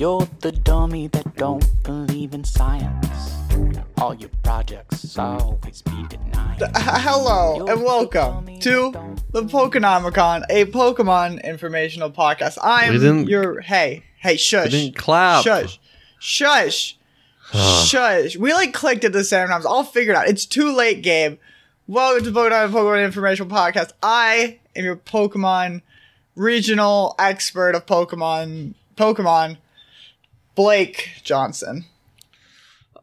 You're the dummy that don't believe in science. All your projects always be denied. Hello and welcome to the Pokenomicon, a Pokemon informational podcast. I'm your hey hey shush didn't clap. shush shush shush. We like clicked at the same times. I'll figure it out. It's too late, Gabe. Welcome to Pokemon Pokemon informational podcast. I am your Pokemon regional expert of Pokemon Pokemon Blake Johnson.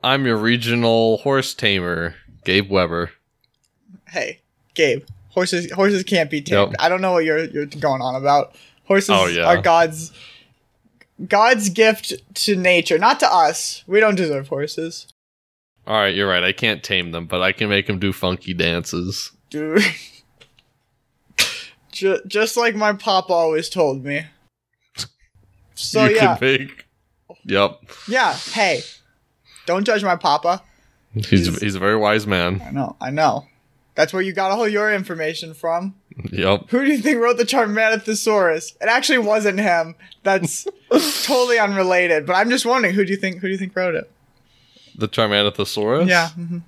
I'm your regional horse tamer, Gabe Weber. hey, Gabe, horses horses can't be tamed. Yep. I don't know what you're you're going on about. Horses Oh, yeah. are God's God's gift to nature, not to us. We don't deserve horses. All right, you're right. I can't tame them, but I can make them do funky dances. Dude. Ju- just like my papa always told me. So you yeah, can make. Yep, yeah. Hey, don't judge my papa. he's He's- he's a very wise man. I know, I know. That's where you got all your information from. Yep. Who do you think wrote the Charmanothosaurus? It actually wasn't him. That's totally unrelated. But I'm just wondering, who do you think? Who do you think wrote it? The Charmanothosaurus. Yeah. mhm.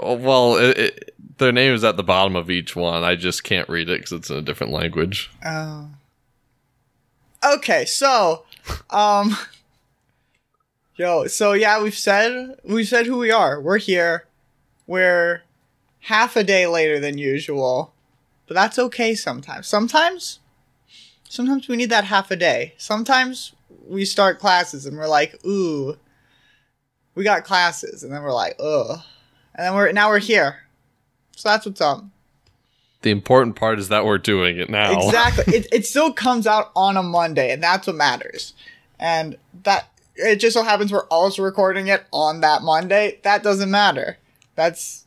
Oh, well, it, it, their name is at the bottom of each one. I just can't read it because it's in a different language. Oh. Okay, so, um, yo, so yeah, we've said we've said who we are. We're here. We're half a day later than usual, but that's okay. Sometimes, sometimes, sometimes we need that half a day. Sometimes we start classes and we're like, ooh, we got classes, and then we're like, ugh, and then we're now we're here. So that's what's up. The important part is that we're doing it now. Exactly. it, it still comes out on a Monday, and that's what matters. And that it just so happens we're also recording it on that Monday. That doesn't matter. That's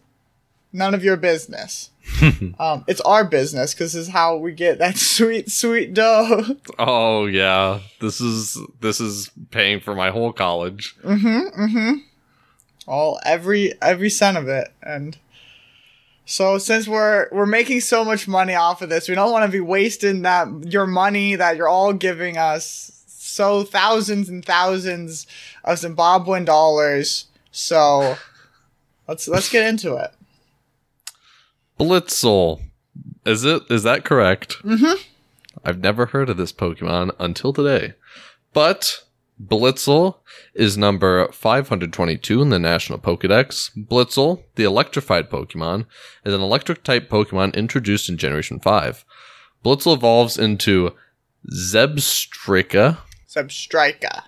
none of your business. um, it's our business because this is how we get that sweet, sweet dough. Oh yeah, this is this is paying for my whole college. mm-hmm. Mm-hmm. All every every cent of it, and so since we're we're making so much money off of this, we don't want to be wasting that your money that you're all giving us. So thousands and thousands of Zimbabwean dollars. So let's let's get into it. Blitzle. Is it? Is that correct? Mhm. I've never heard of this Pokemon until today. But Blitzle is number 522 in the National Pokedex. Blitzle, the electrified Pokemon, is an electric type Pokemon introduced in Generation 5. Blitzle evolves into Zebstrika. Substrika.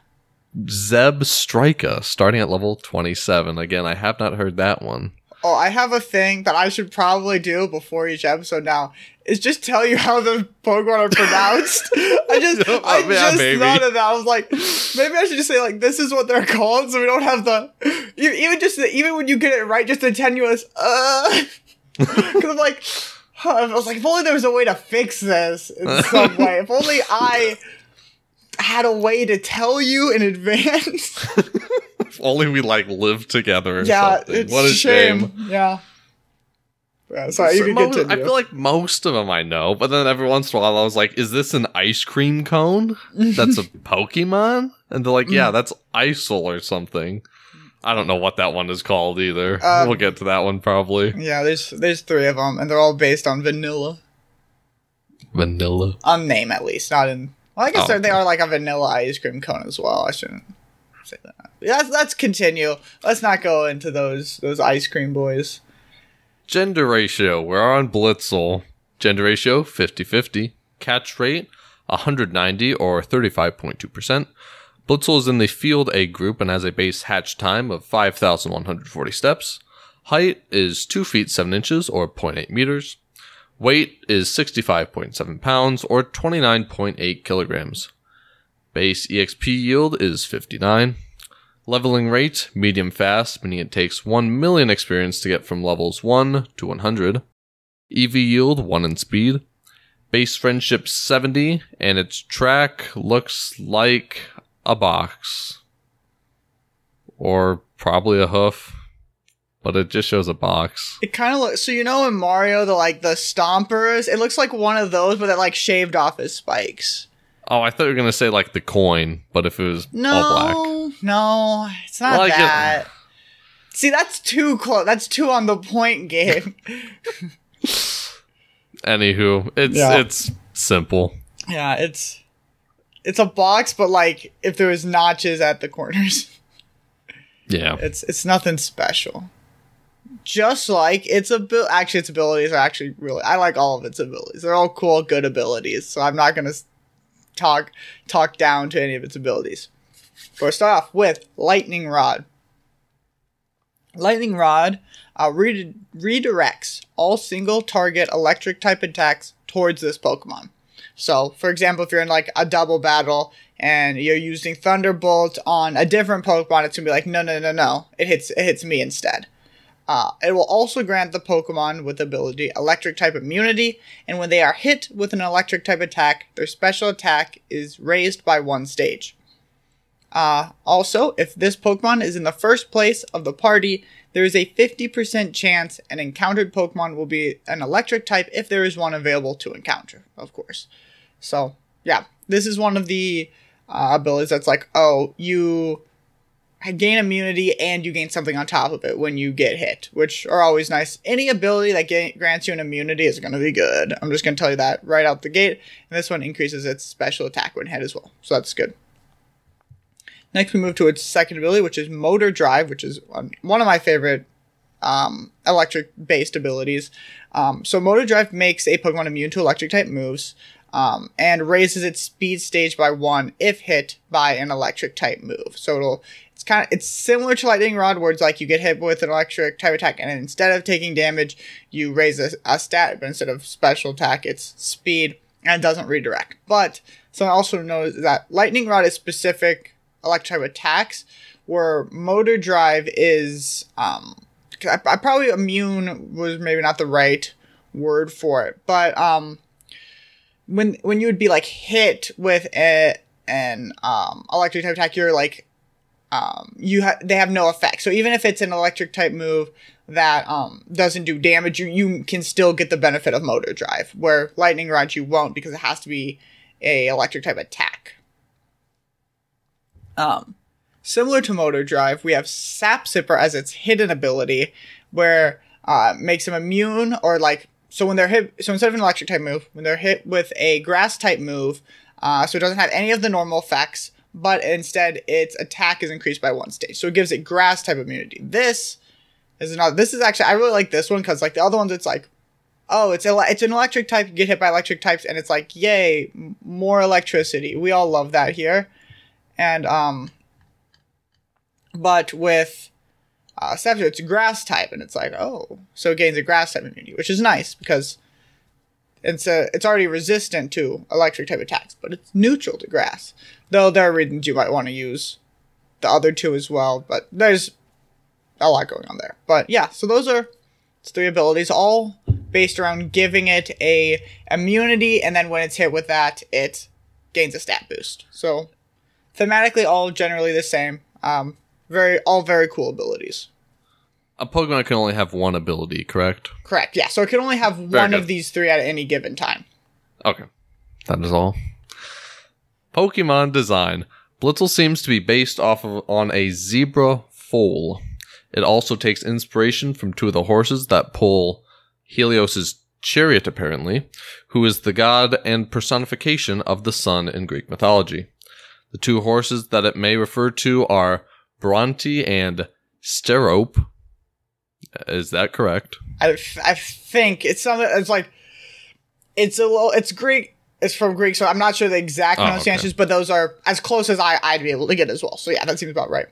Zebstrika, starting at level 27. Again, I have not heard that one. Oh, I have a thing that I should probably do before each episode now. Is just tell you how the Pokemon are pronounced. I just Oh, I yeah, just maybe. thought of that. I was like, maybe I should just say like this is what they're called, so we don't have the even just the, even when you get it right, just the tenuous uh. Because I'm like, I was like, if only there was a way to fix this in some way. If only I had a way to tell you in advance. If only we like live together or yeah, something. it's what a shame. Yeah. Yeah, sorry, So can mo- I feel like most of them I know, but then every once in a while I was like, "Is this an ice cream cone? That's a Pokemon?" And they're like, Mm. "Yeah, that's Isol or something." I don't know what that one is called either. Um, we'll get to that one probably. Yeah, there's there's three of them, and they're all based on vanilla. Vanilla. On name, at least, not in. Well, I guess Oh, they're they are like a vanilla ice cream cone as well. I shouldn't say that. Let's let's continue. Let's not go into those those ice cream boys. Gender ratio. We're on Blitzle. Gender ratio 50-50. Catch rate 190 or 35.2%. Blitzle is in the Field A group and has a base hatch time of 5,140 steps. Height is 2 feet 7 inches or 0.8 meters. Weight is 65.7 pounds or 29.8 kilograms. Base EXP yield is 59. Leveling rate, medium fast, meaning it takes 1 million experience to get from levels 1 to 100. EV yield, 1 in speed. Base friendship 70, and its track looks like a box. Or probably a hoof. but it just shows a box. It kind of looks so you know in Mario the like the stompers. It looks like one of those, but it like shaved off his spikes. Oh, I thought you were gonna say like the coin, but if it was all black. No, no, it's not Like it- that. See, that's too close. That's too on the point, Gabe. Anywho, it's Yeah. it's simple. yeah, it's it's a box, but like if there was notches at the corners, Yeah. it's it's nothing special. Just like its a abil actually its abilities are actually really I like all of its abilities. They're all cool, good abilities. So I'm not gonna talk talk down to any of its abilities. We'll start off with Lightning Rod. Lightning Rod uh, re- redirects all single target electric type attacks towards this Pokemon. So, for example, if you're in like a double battle and you're using Thunderbolt on a different Pokemon, it's gonna be like, no, no, no, no, it hits it hits me instead. Uh, it will also grant the Pokemon with ability Electric type immunity, and when they are hit with an Electric type attack, their special attack is raised by one stage. Uh, also, if this Pokemon is in the first place of the party, there is a 50% chance an encountered Pokemon will be an electric type if there is one available to encounter, of course. So, yeah, this is one of the uh, abilities that's like, oh, you gain immunity and you gain something on top of it when you get hit, which are always nice. Any ability that grants you an immunity is going to be good. I'm just going to tell you that right out the gate. And this one increases its special attack when hit as well. So that's good. Next, we move to its second ability, which is Motor Drive, which is one one of my favorite um, electric based abilities. Um, so, Motor Drive makes a Pokemon immune to electric type moves um, and raises its speed stage by one if hit by an electric type move. So, it'll it's kind of it's similar to Lightning Rod, where it's like you get hit with an electric type attack, and instead of taking damage, you raise a, a stat, but instead of special attack, it's speed and it doesn't redirect. But someone also knows that Lightning Rod is specific electric type attacks, where Motor Drive is um, I, I probably immune was maybe not the right word for it, but um, when when you would be like hit with a, an um electric type attack, you're like um you ha- they have no effect. So even if it's an electric type move that um doesn't do damage, you you can still get the benefit of motor drive. Where lightning rod you won't because it has to be a electric type attack. Um, similar to motor drive, we have sap sipper as its hidden ability, where uh makes them immune or like so when they're hit. So instead of an electric type move, when they're hit with a grass type move, uh, so it doesn't have any of the normal effects, but instead its attack is increased by one stage. So it gives it grass type immunity. This is not. This is actually I really like this one because like the other ones, it's like, oh, it's ele- it's an electric type. You get hit by electric types, and it's like, yay, more electricity. We all love that here, and um, but with uh, Scepter, it's grass type, and it's like, oh, so it gains a grass type immunity, which is nice because it's a, it's already resistant to electric type attacks, but it's neutral to grass. Though there are reasons you might want to use the other two as well, but there's a lot going on there. But yeah, so those are its three abilities, all based around giving it a immunity, and then when it's hit with that, it gains a stat boost. So thematically, all generally the same. Um, very all very cool abilities. A Pokemon can only have one ability, correct? Correct. Yeah. So it can only have Very one good. of these three at any given time. Okay. That is all. Pokemon design. Blitzle seems to be based off of on a zebra foal. It also takes inspiration from two of the horses that pull Helios's chariot, apparently, who is the god and personification of the sun in Greek mythology. The two horses that it may refer to are Bronte and Sterope. Is that correct? I, I think it's something. It's like it's a little. It's Greek. It's from Greek, so I'm not sure the exact Oh, pronunciations, but those are as close as I, I'd be able to get as well. So yeah, that seems about right.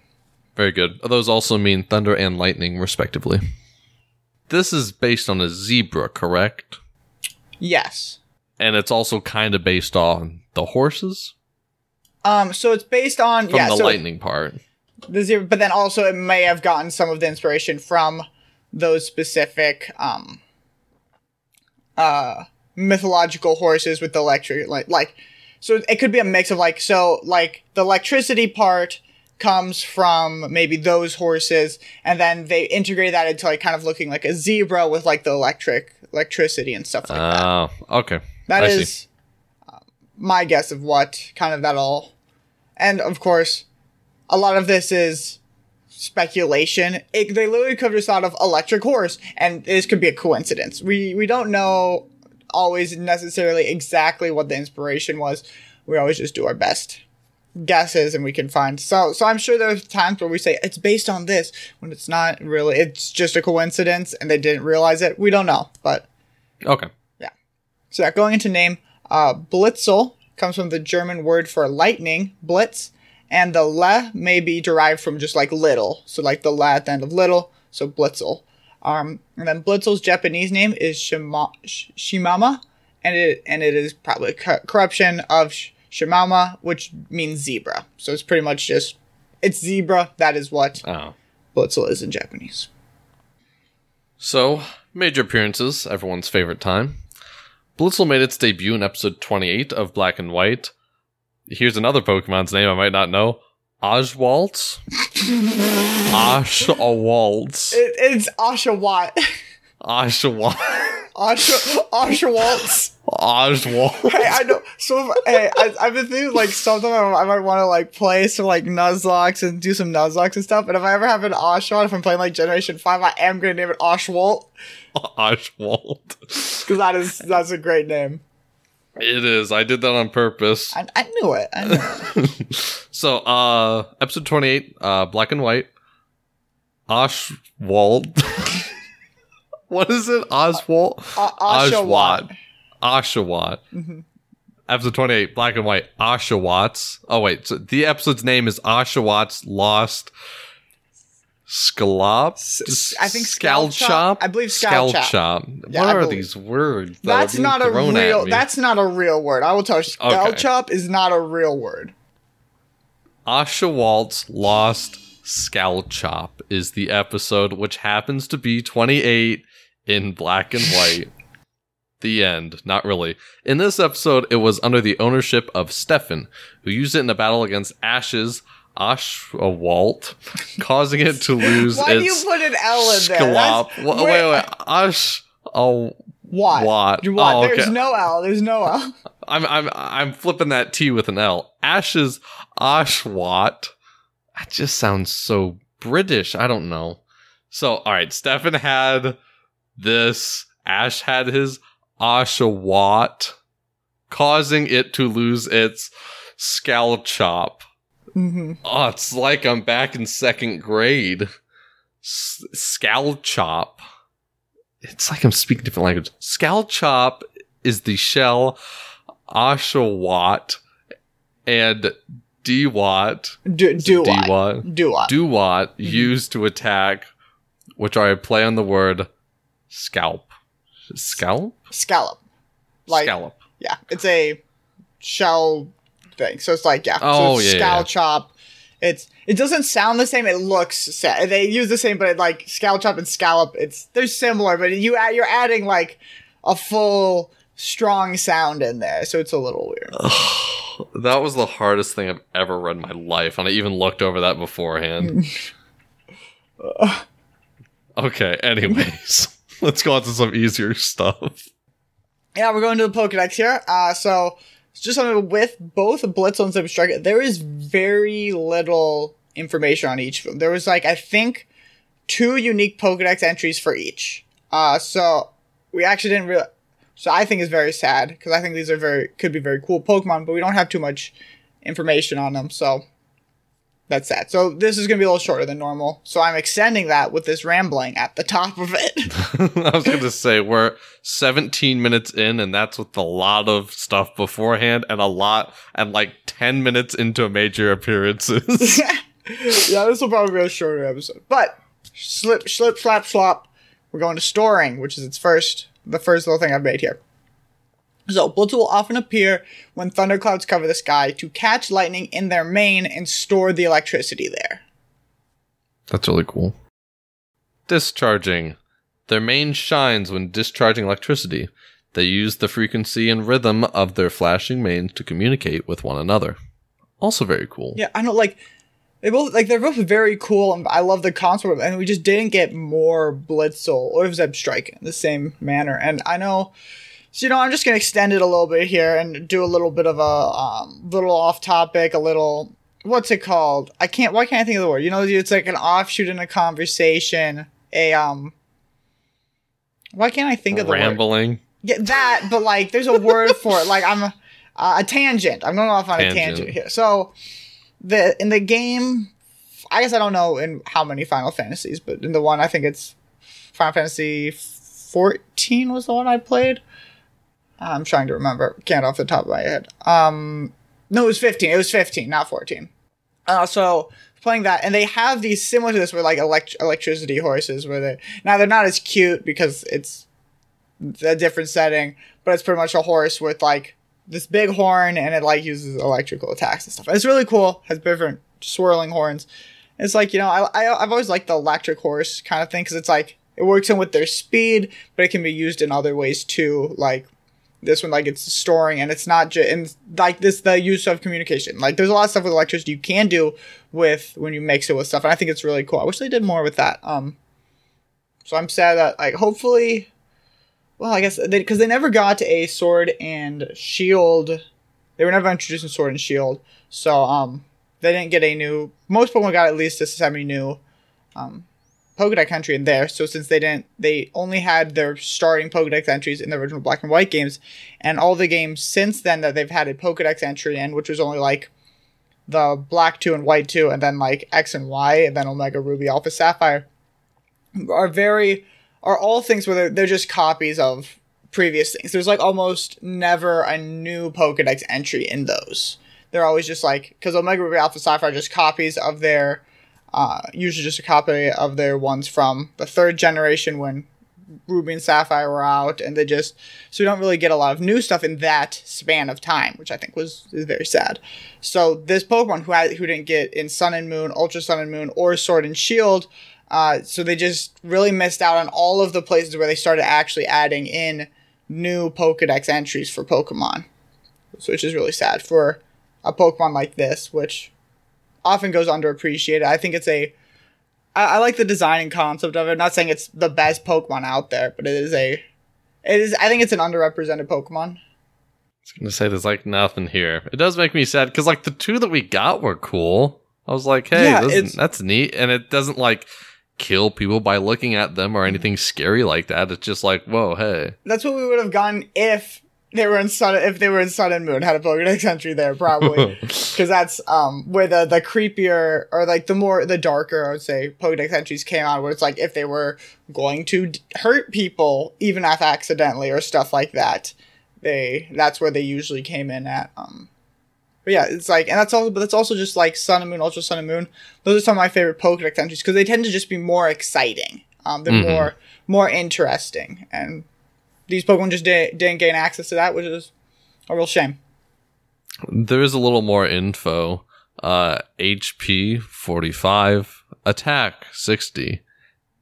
Very good. Those also mean thunder and lightning, respectively. This is based on a zebra, correct? Yes. And it's also kind of based on the horses Um. So it's based on from yeah. the so lightning part. The zero, but then also it may have gotten some of the inspiration from those specific um uh mythological horses with the electric like like so it could be a mix of like so like the electricity part comes from maybe those horses and then they integrate that into like kind of looking like a zebra with like the electric electricity and stuff like that Oh, okay. that I is see. um, my guess of what kind of that all. And of course, a lot of this is speculation. It, they literally could have just thought of electric horse, and this could be a coincidence. We we don't know always necessarily exactly what the inspiration was. We always just do our best guesses, and we can find. So so I'm sure there's times where we say it's based on this when it's not really. It's just a coincidence, and they didn't realize it. We don't know, but Okay. Yeah. So yeah, going into name, uh, Blitzle comes from the German word for lightning, blitz, and the le may be derived from just like little, so like the la at the end of little, so Blitzle. Um, and then Blitzle's Japanese name is Shima- Sh- Shimama, and it and it is probably co- corruption of Sh- Shimama, which means zebra. So it's pretty much just it's zebra. That is what Oh. Blitzle is in Japanese. So, major appearances, everyone's favorite time. Blitzel made its debut in episode 28 of Black and White. Here's another Pokemon's name I might not know. Oswalt? Oshawalt. It, it's Oshawott. Oshawalt. Osha Oshawaltz. Oswald. hey, I know. So, if, hey, I, I've been thinking like sometimes I, I might want to like play some like Nuzlocke and do some Nuzlocke and stuff. And if I ever have an Oshawott, if I'm playing like Generation Five, I am gonna name it Oshwalt Oswald. because that is that's a great name. It is. I did that on purpose. I, I knew it. I knew it. So, uh, episode 28, uh, Black and White. Oshwald. what is it? Oswald? O- Oshawott. Oshawott. Episode 28, Black and White. Oshawatts. Oh, wait. So the episode's name is Oshawatts Lost Scalop? S- I think? Scalchop. I believe. Scalchop. Yeah, what I are believe- these words? that That's not a real. That's not a real word. I will tell you. Scalchop is not a real word. Asha Waltz Lost Scalchop is the episode, which happens to be 28 in black and white. the end. Not really. In this episode, it was under the ownership of Stefan, who used it in a battle against Ash's Oshawalt, causing it to lose Why do you put an L in there? Wait, wait, wait. Ash. Oh, What? What? What? Oh, There's no L. There's no L. I'm I'm I'm flipping that T with an L. Ash's Oshwat. That just sounds so British. I don't know. So, all right, Stefan had this. Ash had his Oshawat, causing it to lose its Scalchop. Hmm Oh, it's like I'm back in second grade. S- Scalchop. It's like I'm speaking different language. Scalchop is the shell Oshawott and Dewott. Do do what? Dewott. Do what? Dewott Mm-hmm. used to attack, which are a play on the word scalp. Scalp? Scallop. Like Scallop. yeah, it's a shell thing. So it's like yeah. Oh, so it's yeah, Scowl yeah. chop. It's it doesn't sound the same. It looks sa- they use the same, but it, like scowl chop and scallop. It's they're similar, but you add, you're adding like a full strong sound in there, so it's a little weird. That was the hardest thing I've ever read in my life, and I even looked over that beforehand. okay, anyways, let's go on to some easier stuff. Yeah, we're going to the Pokedex here. Uh, so just something with both Blitzle and Zipstrike. There is very little information on each of them. There was like I think two unique Pokedex entries for each. Uh, so we actually didn't really. So I think it's very sad because I think these are very could be very cool Pokemon, but we don't have too much information on them. So that's that. So this is gonna be a little shorter than normal. So I'm extending that with this rambling at the top of it. I was going to say we're 17 minutes in, and that's with a lot of stuff beforehand, and a lot, and like 10 minutes into major appearances. yeah, this will probably be a shorter episode. But slip, slip, slap, slop. We're going to storing, which is its first, the first little thing I've made here. So Blitz will often appear when thunderclouds cover the sky to catch lightning in their mane and store the electricity there. That's really cool. Discharging. Their main shines when discharging electricity. They use the frequency and rhythm of their flashing manes to communicate with one another. Also very cool. Yeah, I know, like they both like they're both very cool, and I love the concept, and we just didn't get more Blitzle or Zebstrika in the same manner. And I know So you know, I'm just gonna extend it a little bit here and do a little bit of a um, little off topic, a little what's it called? I can't. Why can't I think of the word? You know, it's like an offshoot in a conversation. A um. Why can't I think of the word? Rambling. Yeah, that. But like, there's a word for it. Like I'm uh, a tangent. I'm going off on a Tangent. tangent here. So the in the game, I guess I don't know in how many Final Fantasies, but in the one I think it's Final Fantasy 14 was the one I played. I'm trying to remember. Can't off the top of my head. Um, no, it was 15. It was 15, not 14. Uh, so playing that, and they have these similar to this, where like elect- electricity horses, where they now they're not as cute because it's a different setting, but it's pretty much a horse with like this big horn, and it like uses electrical attacks and stuff. And it's really cool. Has different swirling horns. It's like you know, I, I I've always liked the electric horse kind of thing because it's like it works in with their speed, but it can be used in other ways too, like this one like it's storing and it's not just and like this the use of communication. Like there's a lot of stuff with electricity you can do with when you mix it with stuff and i think it's really cool. I wish they did more with that um so i'm sad that like hopefully well i guess they because they never got a sword and shield. They were never introduced in sword and shield so um they didn't get a new most pokemon got at least a semi new um Pokedex entry in there. So since they didn't, they only had their starting Pokedex entries in the original Black and White games, and all the games since then that they've had a Pokedex entry in, which was only like the Black two and White two, and then like X and Y, and then Omega Ruby, Alpha Sapphire, are very are all things where they're, they're just copies of previous things. There's like almost never a new Pokedex entry in those. They're always just like because Omega Ruby, Alpha Sapphire are just copies of their uh, usually just a copy of their ones from the third generation when Ruby and Sapphire were out, and they just so we don't really get a lot of new stuff in that span of time, which I think was is very sad. So this Pokemon who had, who didn't get in Sun and Moon, Ultra Sun and Moon, or Sword and Shield, uh, so they just really missed out on all of the places where they started actually adding in new Pokedex entries for Pokemon, which is really sad for a Pokemon like this, which often goes underappreciated. I think it's a I, I like the design and concept of it. I'm not saying it's the best Pokemon out there, but it is a it is I think it's an underrepresented Pokemon. I was gonna say there's like nothing here. It does make me sad because like the two that we got were cool. I was like, hey, Yeah, is- that's neat, and it doesn't like kill people by looking at them or anything scary like that. It's just like, whoa, hey, That's what we would have gotten if they were in Sun if they were in Sun and Moon had a Pokedex entry there probably because that's um where the the creepier or like the more the darker I would say Pokedex entries came out where it's like if they were going to d- hurt people even if accidentally or stuff like that they that's where they usually came in at um but yeah it's like and that's also but that's also just like Sun and Moon Ultra Sun and Moon those are some of my favorite Pokedex entries because they tend to just be more exciting um they're Mhm. more more interesting and these Pokemon just didn't, didn't gain access to that, which is a real shame. there is a little more info. Uh, HP 45, attack 60,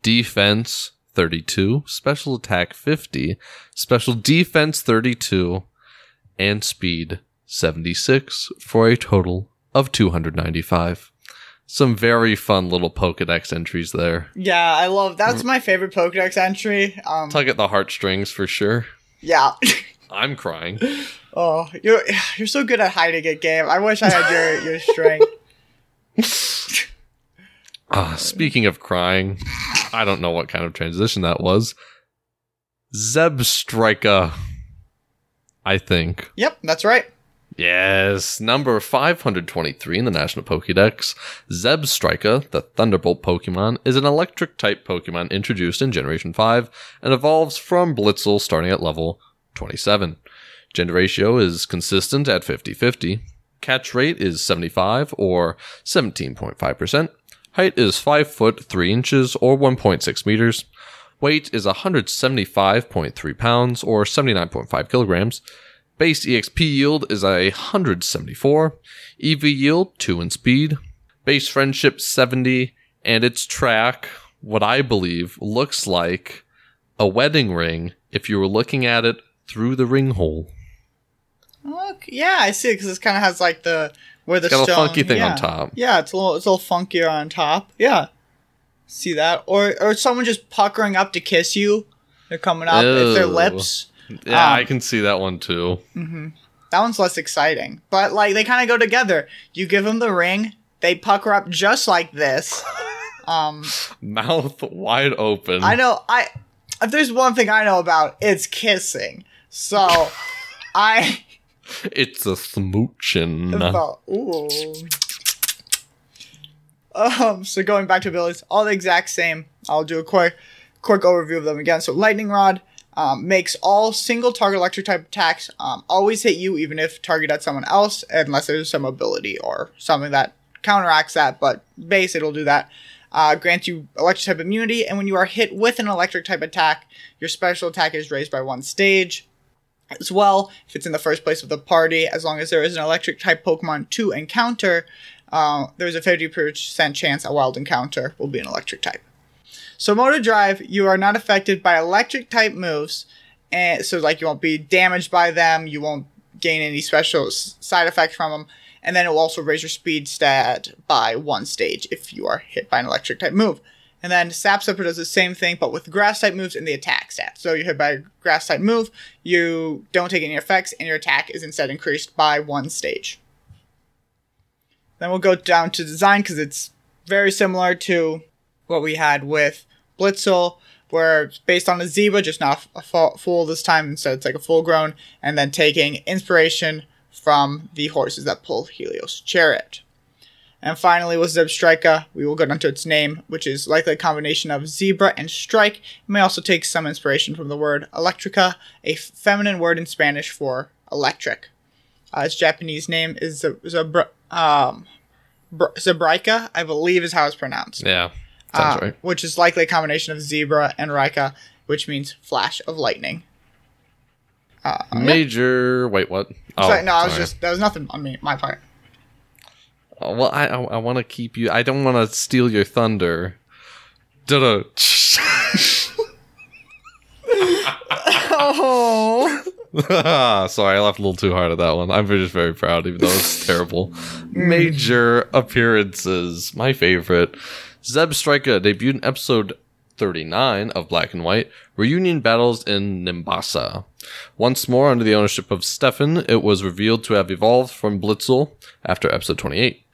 defense 32, special attack 50, special defense 32, and speed 76 for a total of 295. Some very fun little Pokedex entries there. Yeah, I love that's my favorite Pokedex entry. Um, Tug at the heartstrings for sure. yeah. I'm crying. oh, you're you're so good at hiding it, Gabe. I wish I had your your strength. Ah, speaking of crying, I don't know what kind of transition that was. Zebstrika. I think. Yep, that's right. Yes, number 523 in the National Pokédex. Zebstrika, the Thunderbolt Pokemon, is an electric type Pokemon introduced in Generation 5 and evolves from Blitzle starting at level 27. Gender ratio is consistent at 50 50. Catch rate is 75 or 17.5%. Height is 5 foot 3 inches or 1.6 meters. Weight is 175.3 pounds or 79.5 kilograms. Base EXP yield is a 174. EV yield 2 in speed. Base friendship 70. And its track, what I believe, looks like a wedding ring if you were looking at it through the ring hole. Look, yeah, I see it because it kind of has like the where the It's got a funky thing on top. Yeah, it's a little it's a little funkier on top. Yeah, see that or or someone just puckering up to kiss you. They're coming up. If their lips Yeah, Um, I can see that one too. That one's less exciting, but like they kind of go together. You give them the ring, they pucker up just like this. Um, Mouth wide open. I know. I if there's one thing I know about, it's kissing. So I It's a smooching. ooh. Um. So going back to abilities, all the exact same. I'll do a quick quick overview of them again. So lightning rod. Um, makes all single target electric type attacks um, always hit you, even if targeted at someone else, unless there's some ability or something that counteracts that. But base, it'll do that. Uh, grants you electric type immunity, and when you are hit with an electric type attack, your special attack is raised by one stage. As well, if it's in the first place of the party, as long as there is an electric type Pokemon to encounter, uh, there's a 50% chance a wild encounter will be an electric type. So motor drive, you are not affected by electric type moves, and so like you won't be damaged by them, you won't gain any special side effects from them, and then it will also raise your speed stat by one stage if you are hit by an electric type move. And then Sap Sipper does the same thing, but with grass type moves in the attack stat. So you hit by a grass type move, you don't take any effects, and your attack is instead increased by one stage. Then we'll go down to design because it's very similar to what we had with Blitzle, where it's based on a zebra, just not a fu- full this time. Instead, it's like a full grown, and then taking inspiration from the horses that pull Helios Chariot. And finally, with Zebstrika, we will go down to its name, which is likely a combination of zebra and strike. It may also take some inspiration from the word electrica, a feminine word in Spanish for electric. Uh, its Japanese name is Ze- Zebra, um, I believe is how it's pronounced. Yeah, sounds Uh, right. Which is likely a combination of zebra and Rika, which means flash of lightning. Uh, Major. Wait, what? Oh, Sorry, no, I was just that was nothing on me, my part. Oh, well, I I, I want to keep you. I don't want to steal your thunder. Da-da. Oh, Sorry, I laughed a little too hard at that one. I'm just very proud, even though it's terrible. Major appearances. My favorite. Zebstrika debuted in episode 39 of Black and White, Reunion Battles in Nimbasa. Once more under the ownership of Stefan, it was revealed to have evolved from Blitzle after episode 28.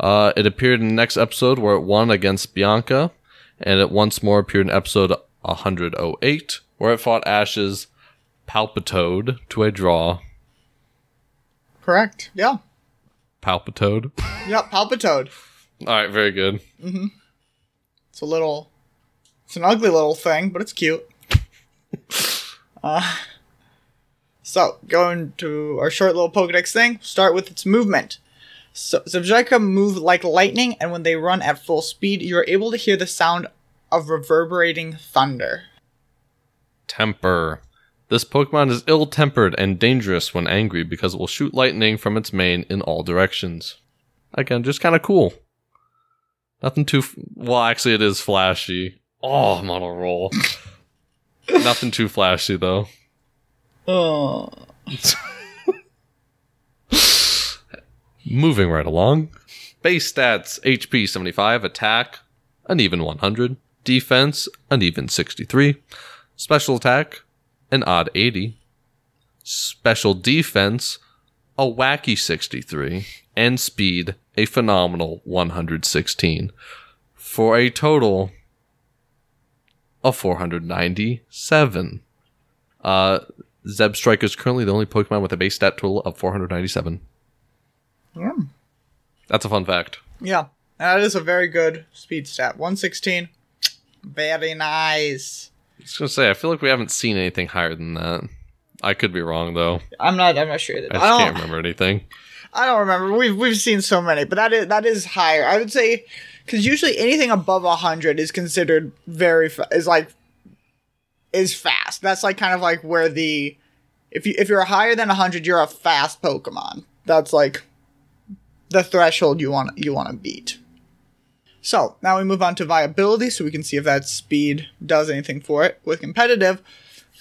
Uh, it appeared in the next episode where it won against Bianca, and it once more appeared in episode 108 where it fought Ash's Palpitoad to a draw. correct. Yeah. Palpitoad. yeah, Palpitoad. All right, very good. It's a little. It's an ugly little thing, but it's cute. uh, so going to our short little Pokedex thing. Start with its movement. So Zebstrika move like lightning, and when they run at full speed, you are able to hear the sound of reverberating thunder. Temper. This Pokemon is ill tempered and dangerous when angry because it will shoot lightning from its mane in all directions. Again, just kind of cool. Nothing too. F- well, actually, it is flashy. Oh, I'm on a roll. Nothing too flashy, though. Oh. Moving right along. Base stats HP 75, attack, an even 100, defense, an even 63, special attack, an odd 80, special defense, a wacky 63, and speed, a phenomenal 116, for a total of 497. Uh, Zebstrika is currently the only Pokemon with a base stat total of 497. Yeah. That's a fun fact. Yeah, that is a very good speed stat. 116. Very nice. I was gonna say, I feel like we haven't seen anything higher than that. I could be wrong though. I'm not. I'm not sure. That, I I, can't remember anything. I don't remember. We've we've seen so many, but that is that is higher. I would say because usually anything above hundred is considered very fa- is like is fast. That's like kind of like where the if you if you're higher than hundred, you're a fast Pokemon. That's like the threshold you want you want to beat. So now we move on to viability, so we can see if that speed does anything for it. With competitive,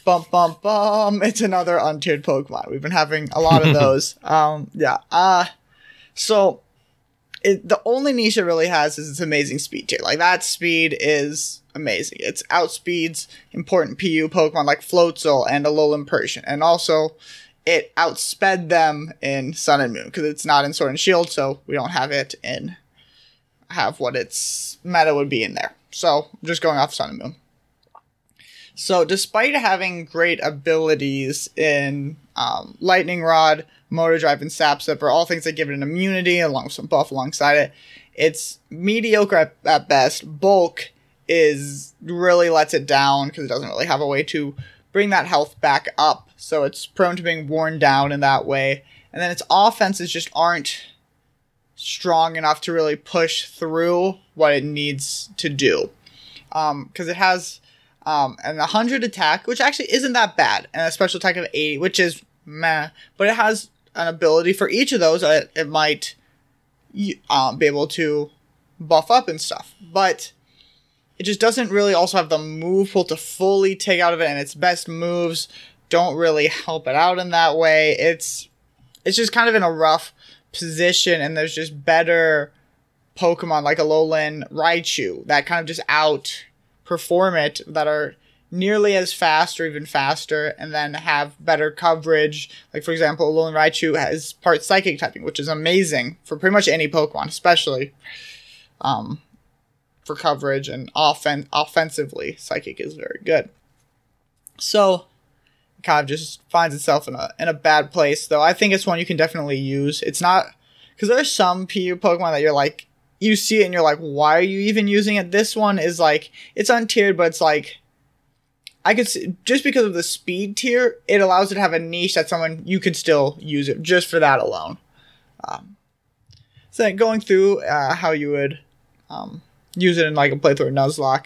bum bum bum, it's another untiered Pokemon. We've been having a lot of those. um, yeah. Uh so it, the only niche it really has is its amazing speed tier. Like that speed is amazing. It's outspeeds important PU Pokemon like Floatzel and Alolan Persian, and also it outsped them in Sun and Moon because it's not in Sword and Shield, so we don't have it in have what its meta would be in there. So I'm just going off Sun and Moon. So despite having great abilities in um, Lightning Rod, Motor Drive, and Sap Sipper, all things that give it an immunity along with some buff alongside it, it's mediocre at, at best. Bulk is really lets it down because it doesn't really have a way to bring that health back up. So it's prone to being worn down in that way. And then its offenses just aren't strong enough to really push through what it needs to do. Because um, it has um, an 100 attack, which actually isn't that bad, and a special attack of 80, which is meh. But it has an ability for each of those that it might um, be able to buff up and stuff. But it just doesn't really also have the move pool to fully take out of it, and its best moves don't really help it out in that way. It's it's just kind of in a rough position, and there's just better Pokemon like a Alolan Raichu that kind of just outperform it that are nearly as fast or even faster and then have better coverage. Like for example, Alolan Raichu has part psychic typing, which is amazing for pretty much any Pokemon, especially um, for coverage and offen- offensively, psychic is very good. So it kind of just finds itself in a in a bad place. Though I think it's one you can definitely use. It's not because there's some PU Pokemon that you're like you see it and you're like, why are you even using it? This one is like it's untiered, but it's like I could see, just because of the speed tier, it allows it to have a niche that someone you could still use it just for that alone. Um, so going through uh, how you would um, use it in like a playthrough of Nuzlocke.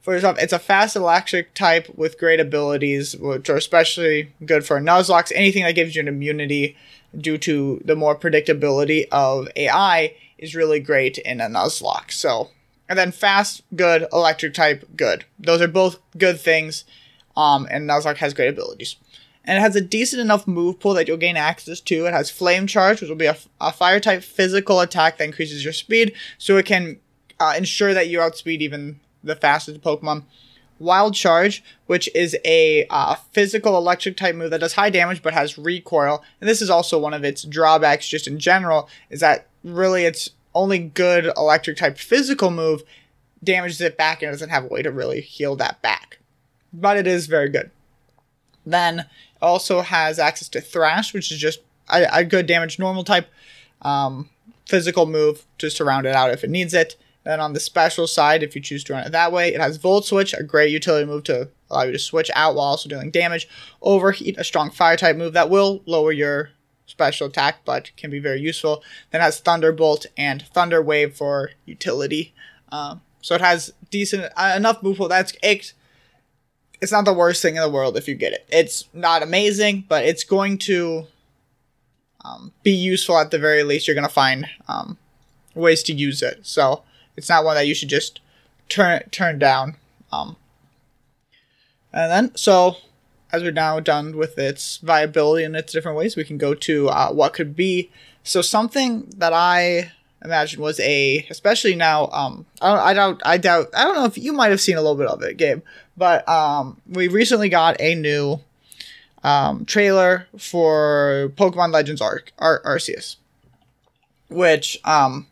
First off, it's a fast electric type with great abilities, which are especially good for Nuzlocke. Anything that gives you an immunity due to the more predictability of AI is really great in a Nuzlocke. So, and then fast, good, electric type, good. Those are both good things. Um, and Nuzlocke has great abilities. And it has a decent enough move pool that you'll gain access to. It has Flame Charge, which will be a, a fire type physical attack that increases your speed, so it can uh, ensure that you outspeed even the fastest Pokemon. Wild Charge, which is a uh, physical electric type move that does high damage but has recoil. And this is also one of its drawbacks, just in general, is that really its only good electric type physical move damages it back and doesn't have a way to really heal that back. But it is very good. Then also has access to Thrash, which is just a, a good damage normal type um, physical move just to round it out if it needs it. Then on the special side, if you choose to run it that way, it has Volt Switch, a great utility move to allow you to switch out while also dealing damage. Overheat, a strong fire type move that will lower your special attack, but can be very useful. Then has Thunderbolt and Thunder Wave for utility. Um, so it has decent uh, enough move pool. That's it. It's not the worst thing in the world if you get it. It's not amazing, but it's going to um, be useful at the very least. You're to find um, ways to use it. So it's not one that you should just turn turn down. Um, and then, so as we're now done with its viability in its different ways, we can go to uh, what could be. So something that I imagine was a, especially now, um, I, I doubt, I doubt, I don't know if you might have seen a little bit of it, Gabe, but um, we recently got a new um, trailer for Pokemon Legends Arc, Ar- Arceus, which um,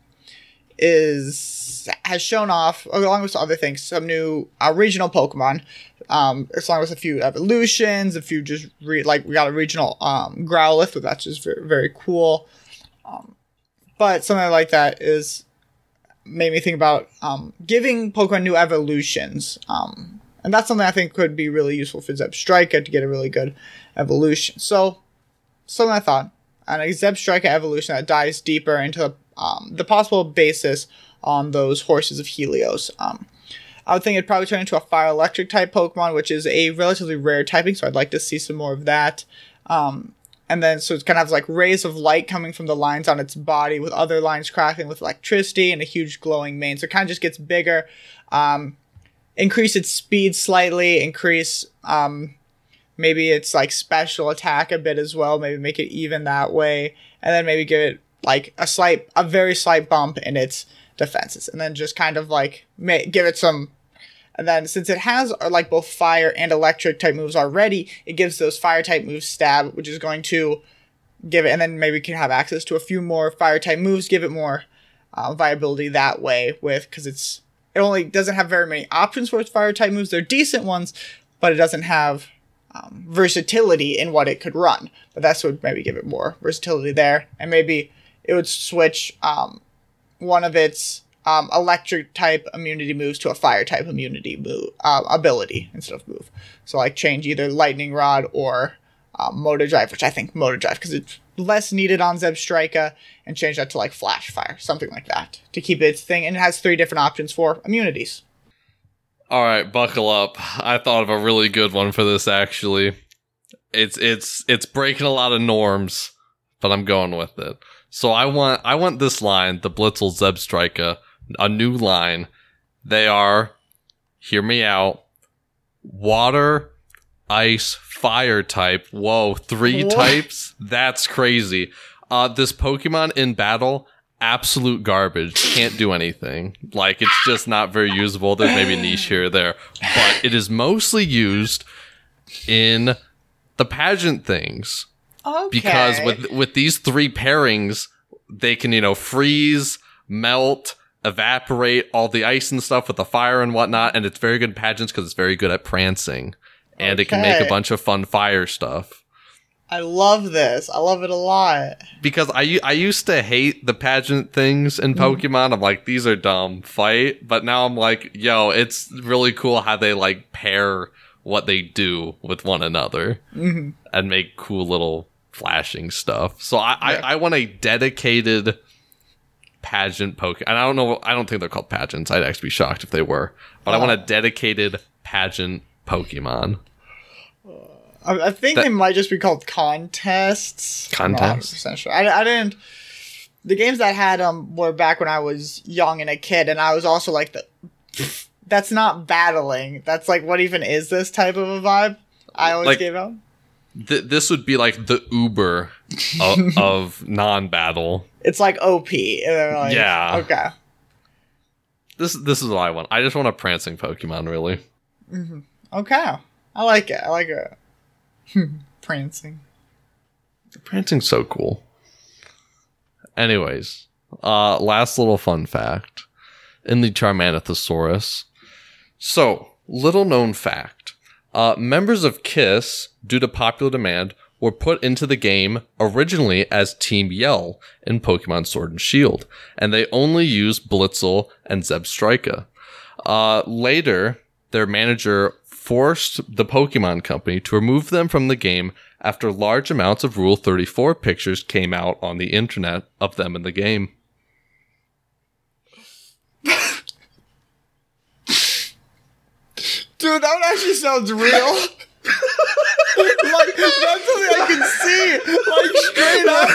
is has shown off along with other things some new regional Pokemon, um, as long as a few evolutions, a few just re- like we got a regional um, Growlithe, which that's just very, very cool. Um, but something like that is made me think about um, giving Pokemon new evolutions. Um, and that's something I think could be really useful for Zebstrika to get a really good evolution. So, something I thought an Zebstrika evolution that dives deeper into the um, the possible basis on those horses of Helios. Um, I would think it'd probably turn into a fire electric type Pokemon, which is a relatively rare typing, so I'd like to see some more of that. Um, and then, so it's kind of like rays of light coming from the lines on its body, with other lines cracking with electricity and a huge glowing mane. So it kind of just gets bigger. Um, increase its speed slightly, increase um, maybe it's like special attack a bit as well, maybe make it even that way, and then maybe give it like a slight, a very slight bump in its defenses, and then just kind of like ma- give it some. And then since it has uh, like both fire and electric type moves already, it gives those fire type moves stab, which is going to give it, and then maybe can have access to a few more fire type moves, give it more uh, viability that way with because it's it only doesn't have very many options for its fire type moves. They're decent ones, but it doesn't have um, versatility in what it could run. But that's would maybe give it more versatility there, and maybe it would switch um, one of its um, electric type immunity moves to a fire type immunity move uh, ability instead of move. So like change either lightning rod or um, motor drive, which I think motor drive because it's less needed on Zebstrika, and change that to like flash fire, something like that, to keep its thing. And it has three different options for immunities. All right, buckle up. I thought of a really good one for this actually. It's it's it's breaking a lot of norms, but I'm going with it. So I want I want this line, the Blitzle Zebstrika, a new line. They are hear me out. Water, ice, fire type. Whoa, three What? types? That's crazy. Uh this Pokemon in battle absolute garbage. Can't do anything. Like it's just not very usable. There's maybe a niche here or there, but it is mostly used in the pageant things Okay. because with with these three pairings, they can you know freeze, melt, evaporate all the ice and stuff with the fire and whatnot, and it's very good in pageants because it's very good at prancing, and it can make a bunch of fun fire stuff I love this. I love it a lot. because I I used to hate the pageant things in mm. Pokemon. I'm like these are dumb, fight. But now I'm like, yo, it's really cool how they like pair what they do with one another mm-hmm. and make cool little flashing stuff. So I Yeah. I, I want a dedicated pageant Pokemon. And I don't know. I don't think they're called pageants. I'd actually be shocked if they were. But I want a uh, dedicated pageant Pokemon. I, I think That- they might just be called contests. Contests? 100% sure. I, I didn't. The games that had them were back when I was young and a kid, and I was also like the. That's not battling. That's like what even is this type of a vibe? I always Like- gave out. Th- this would be like the Uber of, of non-battle. It's like OP. Like, Yeah. Okay. This this is what I want. I just want a prancing Pokemon, really. Okay. I like it. I like it. Prancing. Prancing's so cool. Anyways, uh, last little fun fact in the Charmanothosaurus. So, little known fact: uh, members of Kiss, due to popular demand, were put into the game originally as Team Yell in Pokemon Sword and Shield, and they only used Blitzle and Zebstrika. Uh, later, their manager forced the Pokemon Company to remove them from the game after large amounts of Rule 34 pictures came out on the internet of them in the game. Dude, that one actually sounds real. like that's something I can see, like straight up.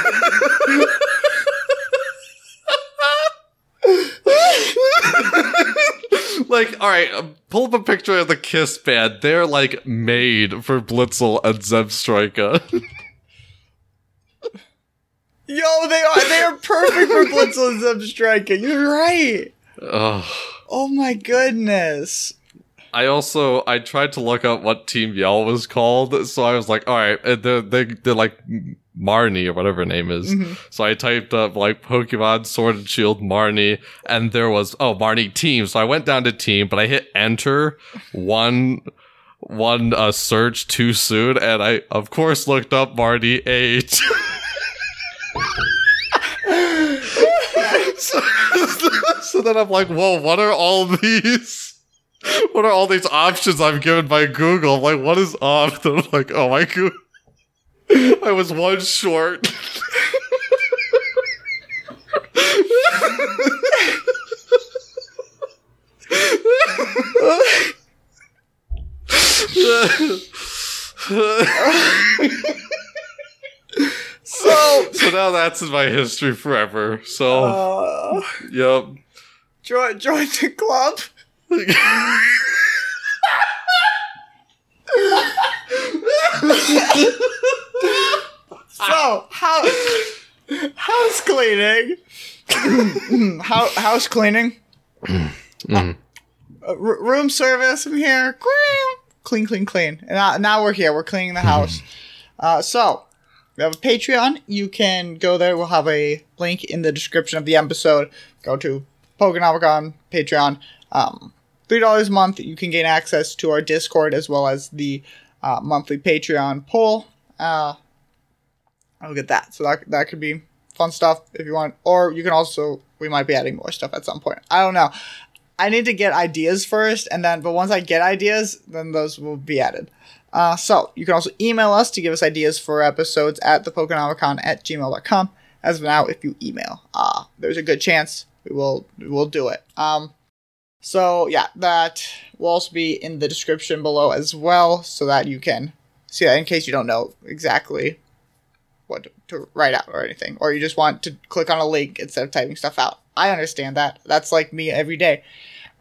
like, all right, uh, pull up a picture of the Kiss band. They're like made for Blitzle and Zebstrika. Yo, they are they are perfect for Blitzle and Zebstrika. You're right. Ugh. Oh my goodness. I also I tried to look up what Team Yell was called, so I was like, all right, they're they they're like Marnie or whatever her name is. So I typed up like Pokemon Sword and Shield Marnie, and there was oh Marnie Team. So I went down to Team, but I hit Enter one one uh, search too soon, and I of course looked up Marnie age. so, so then I'm like, whoa, what are all these? What are all these options I'm given by Google? I'm like, what is off? I'm like, oh my god. I was one short. So so now that's in my history forever. So, uh, yep. join join the club. So how's Cl- cleaning. House cleaning. Uh, r- room service. I'm here. Clean, clean, clean. And now, now we're here. We're cleaning the house. Uh, so we have a Patreon. You can go there. We'll have a link in the description of the episode. Go to Pokenomicon Patreon. Um, Three dollars a month. You can gain access to our Discord as well as the uh, monthly Patreon poll. Uh, I'll get that. So that that could be fun stuff if you want. Or you can also we might be adding more stuff at some point. I don't know. I need to get ideas first, and then but once I get ideas, then those will be added. Uh, so you can also email us to give us ideas for episodes at the Pokenomicon at gmail.com. As of now, if you email, uh, there's a good chance we will we will do it. Um, so yeah, that will also be in the description below as well, so that you can see that in case you don't know exactly what to, to write out or anything, or you just want to click on a link instead of typing stuff out. I understand that. That's like me every day.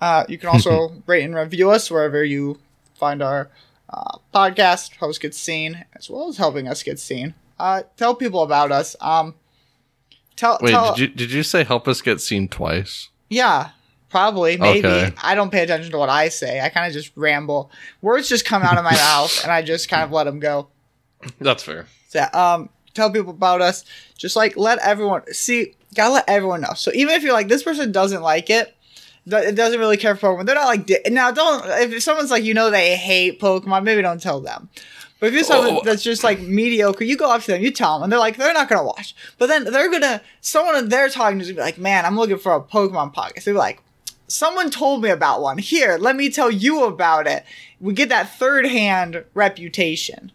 Uh, you can also rate and review us wherever you find our uh, podcast. Host gets seen, as well as helping us get seen. Uh, tell people about us. Um, tell. Wait, tell, did you did you say help us get seen twice? Yeah, probably, maybe. Okay. I don't pay attention to what I say. I kind of just ramble. Words just come out of my mouth, and I just kind of let them go. That's fair. So, um, tell people about us. Just like let everyone see. Gotta let everyone know. So even if you're like this person doesn't like it, it doesn't really care for Pokemon. They're not like now. Don't if someone's like you know they hate Pokemon, maybe don't tell them. But if you're someone Oh. that's just like mediocre, you go up to them, you tell them, and they're like, they're not gonna watch. But then they're gonna, someone they're talking to is gonna be like, man, I'm looking for a Pokemon podcast. They're like, someone told me about one. Here, let me tell you about it. We get that third hand reputation.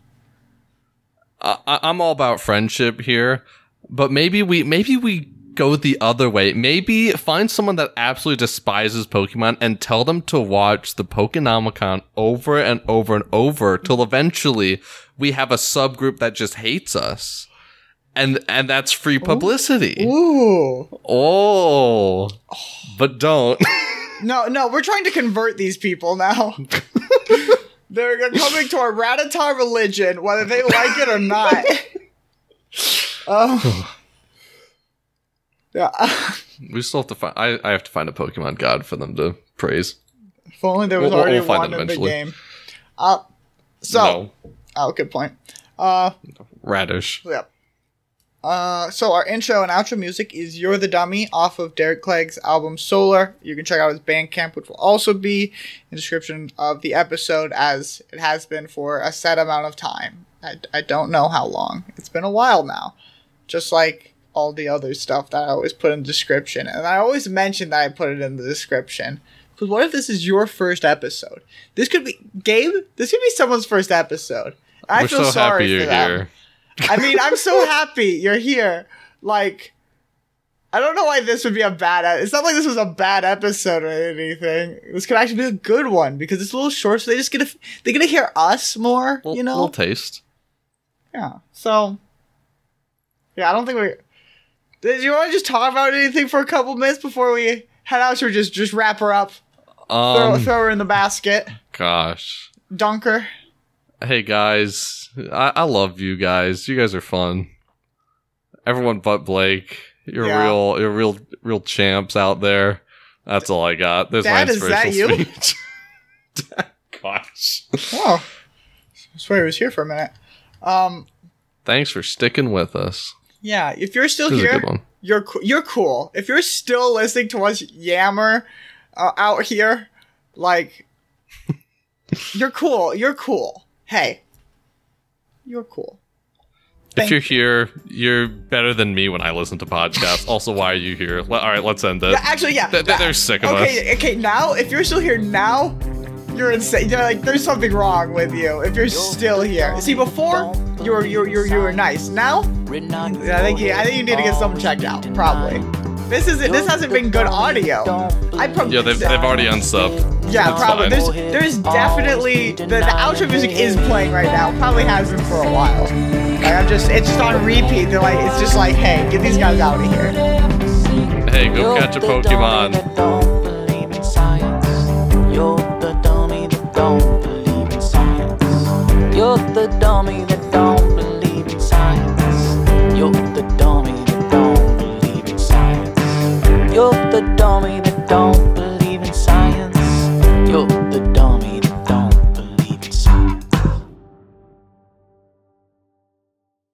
I'm all about friendship here, but maybe we maybe we go the other way. Maybe find someone that absolutely despises Pokemon and tell them to watch the Pokenomicon over and over and over till eventually we have a subgroup that just hates us. And and that's free publicity. Ooh. Oh. But don't. No, no, we're trying to convert these people now. They're coming to our Rattata religion, whether they like it or not. Oh. yeah. we still have to find I, I have to find a Pokemon god for them to praise. If only there was We'll- already we'll one in the game. Uh, so, no. oh, good point. Uh, Radish. yeah. Uh, so our intro and outro music is "You're the Dummy" off of Derek Clegg's album Solar. You can check out his Bandcamp, which will also be in the description of the episode, as it has been for a set amount of time. I, I don't know how long. It's been a while now, just like all the other stuff that I always put in the description, and I always mention that I put it in the description. Because what if this is your first episode? This could be Gabe. This could be someone's first episode. I We're feel so sorry happy for you're them. here. I mean, I'm so happy you're here. Like, I don't know why this would be a bad. It's not like this was a bad episode or anything. This could actually be a good one because it's a little short, so they just get to they get to hear us more. Little, you know? little taste. yeah. So, yeah, I don't think we. Did you want to just talk about anything for a couple minutes before we head out? Or just just wrap her up, throw, Um, throw her in the basket, gosh. dunk her. Hey guys, I, I love you guys. You guys are fun. Everyone but Blake. You're Yeah. real. You're real. Real champs out there. That's all I got. There's Dad, my is that inspirational you? gosh. Oh, I swear he was here for a minute. Um, Thanks for sticking with us. yeah, if you're still This here, you're co- you're cool. If you're still listening to us yammer uh, out here, like you're cool. You're cool. Hey, you're cool. If you're here, you're better than me when I listen to podcasts. also, why are you here? Le- all right, let's end it. Yeah, actually, yeah. Th- th- they're sick of okay, okay. Now, if you're still here now, you're insane. You're like, there's something wrong with you. If you're still here, see, before you were you were you were, you were nice. Now, I think you, I think you need to get something checked out. Probably. This isn't. This hasn't been good audio. I probably. Yeah, they've, they've already unsubbed. Yeah, That's probably. Fine. There's there's definitely the, the outro music is playing right now. Probably has been for a while. Like I'm just. It's just on repeat. They're like. It's just like, hey, get these guys out of here. Hey, go catch a Pokemon. You're the dummy that don't the dummy that don't